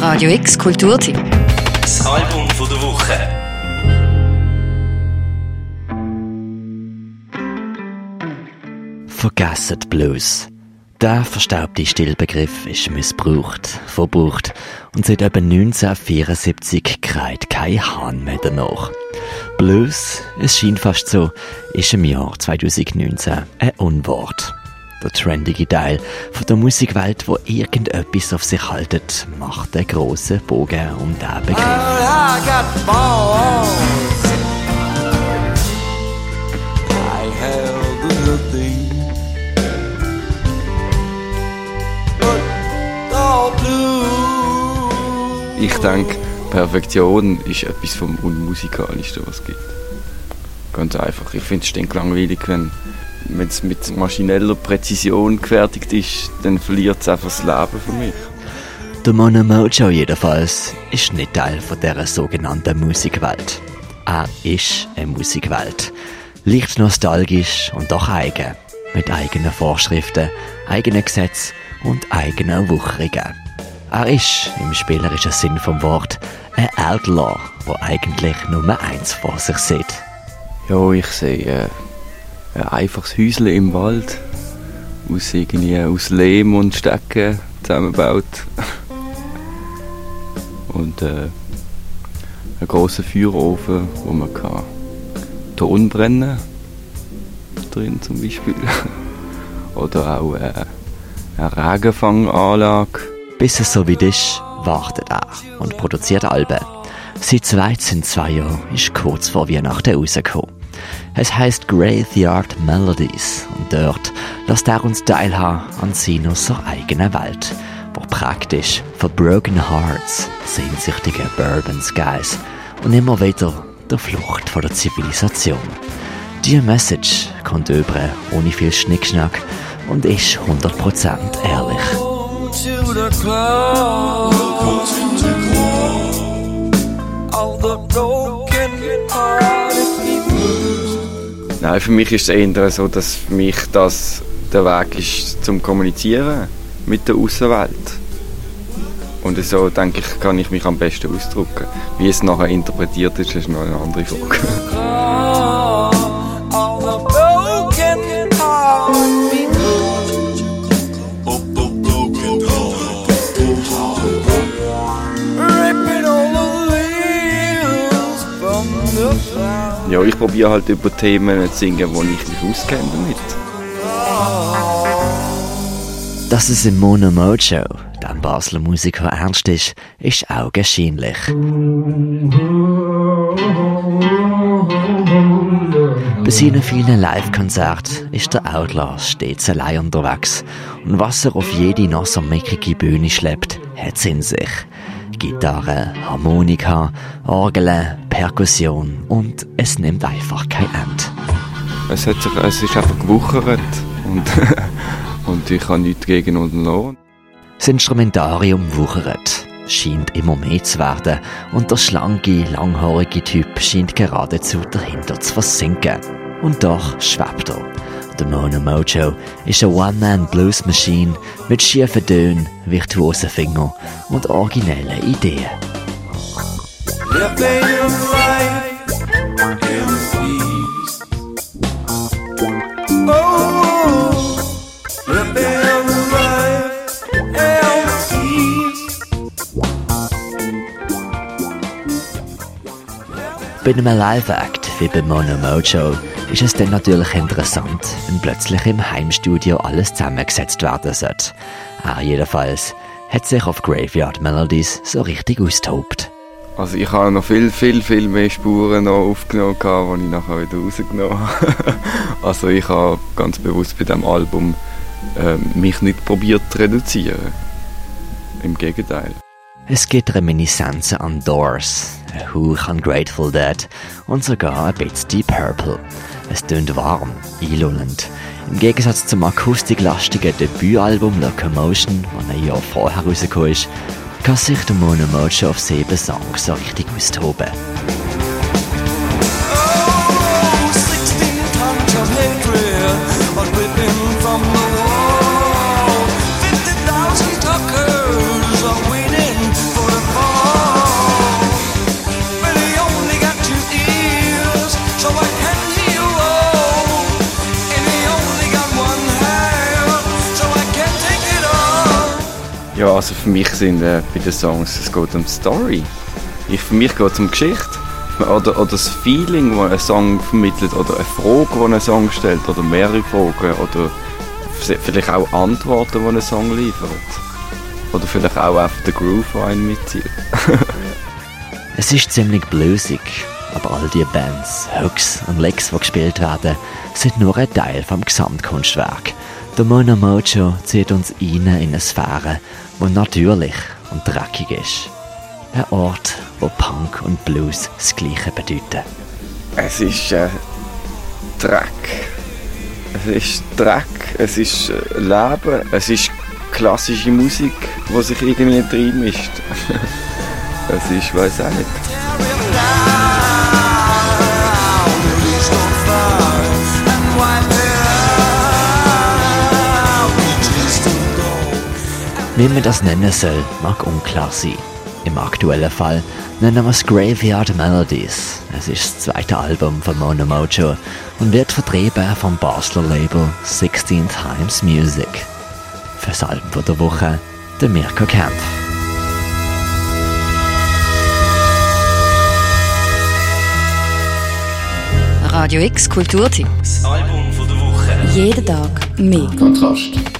Radio X Kulturteam. Das Album von der Woche. Vergessen Blues. Der verstaubte Stillbegriff ist missbraucht, verbraucht und seit etwa 1974 kreit kein Hahn mehr danach. Blues, es scheint fast so, ist im Jahr 2019 ein Unwort. Der trendige Teil von der Musikwelt, wo irgendetwas auf sich haltet, macht einen grossen Bogen um diesen Begriff. Ich denke, Perfektion ist etwas vom Unmusikalischsten, was es gibt. Ganz einfach. Ich finde es stinklangweilig, wenn wenn es mit maschineller Präzision gefertigt ist, dann verliert es einfach das Leben für mich. Der Mono Mojo jedenfalls ist nicht Teil von dieser sogenannten Musikwelt. Er ist eine Musikwelt. Leicht nostalgisch und doch eigen. Mit eigenen Vorschriften, eigenen Gesetzen und eigenen Wucherungen. Er ist, im spielerischen Sinn vom Wort, ein Outlaw, der eigentlich nur eins vor sich sieht. Ja, ich sehe äh, ein einfaches Häuschen im Wald, aus, aus Lehm und Stecken zusammengebaut. und äh, einen grossen Feuerofen, wo man kann Ton brennen drin zum Beispiel. Oder auch äh, eine Regenfanganlage. Bis es so weit ist, wartet er und produziert Alben. Seit 13 zwei Jahren ist kurz vor Weihnachten rausgekommen. Es heißt Graveyard Melodies und dort lässt er uns teilhaben an seiner so eigenen Welt, wo praktisch für Broken Hearts, sehnsüchtige Bourbon Skies und immer wieder der Flucht vor der Zivilisation. Die Message kommt über ohne viel Schnickschnack und ist 100% ehrlich. All the broken people. Nein, für mich ist es eher so, dass für mich das der Weg ist zum Kommunizieren mit der Außenwelt. Und so, denke ich, kann ich mich am besten ausdrücken. Wie es nachher interpretiert ist, ist noch eine andere Frage. Ja, ich probiere halt über Themen zu singen, wo ich mich auskenne damit. Dass es im Mono Mojo, dem Basler Musiker, ernst ist, ist augenscheinlich. Bei seinen vielen Live-Konzerten ist der Outlaw stets allein unterwegs. Und was er auf jede nassermeckige Bühne schleppt, hat's in sich. Gitarre, Harmonika, Orgel, Perkussion und es nimmt einfach kein Ende. Es, hat sich, es ist einfach gewuchert und, und ich habe nichts gegen unternommen. Das Instrumentarium wuchert, scheint immer mehr zu werden und der schlanke, langhaarige Typ scheint geradezu dahinter zu versinken. Und doch schwebt er der Mono Mojo ist eine One-Man-Blues-Machine mit schiefen Tönen, virtuosen Fingern und originellen Ideen. Bei einem Live-Act wie bei Mono Mojo ist es dann natürlich interessant, wenn plötzlich im Heimstudio alles zusammengesetzt werden sollte. Er jedenfalls hat sich auf Graveyard Melodies so richtig austobt. Also ich habe noch viel, viel, viel mehr Spuren noch aufgenommen, die ich nachher wieder rausgenommen habe. also ich habe ganz bewusst bei diesem Album äh, mich nicht probiert zu reduzieren. Im Gegenteil. Es gibt Reminiszenzen an Doors, Hauch an Grateful Dead und sogar ein bisschen Deep Purple. Es tönt warm, einlullend. Im Gegensatz zum akustiklastigen Debütalbum Locomotion, das ein Jahr vorher rausgekommen ist, kann sich der Mono Mojo auf sieben Songs so richtig austoben. Ja, also für mich sind äh, bei den Songs, es geht um Story. Ich, für mich geht es um Geschichte. Oder, oder das Feeling, das ein Song vermittelt, oder eine Frage, die ein Song stellt, oder mehrere Fragen, oder vielleicht auch Antworten, die ein Song liefert. Oder vielleicht auch einfach der Groove, der einen mitzieht. es ist ziemlich bluesig, aber all die Bands, Hooks und Licks, die gespielt werden, sind nur ein Teil vom Gesamtkunstwerk. Der Mono Mojo zieht uns rein in eine Sphäre, die natürlich und dreckig ist. Ein Ort, wo Punk und Blues das Gleiche bedeuten. Es ist äh, Dreck. Es ist Dreck, es ist äh, Leben, es ist klassische Musik, die sich irgendwie reinmischt. es ist, weiß auch nicht. Wie man das nennen soll, mag unklar sein. Im aktuellen Fall nennen wir es Graveyard Melodies. Es ist das zweite Album von Mono Mojo und wird vertrieben vom Basler Label 16 Times Music. Fürs Album der Woche der Mirko Kempf. Radio X Kulturteam. Das Album der Woche. Jeden Tag mehr. Kontrast.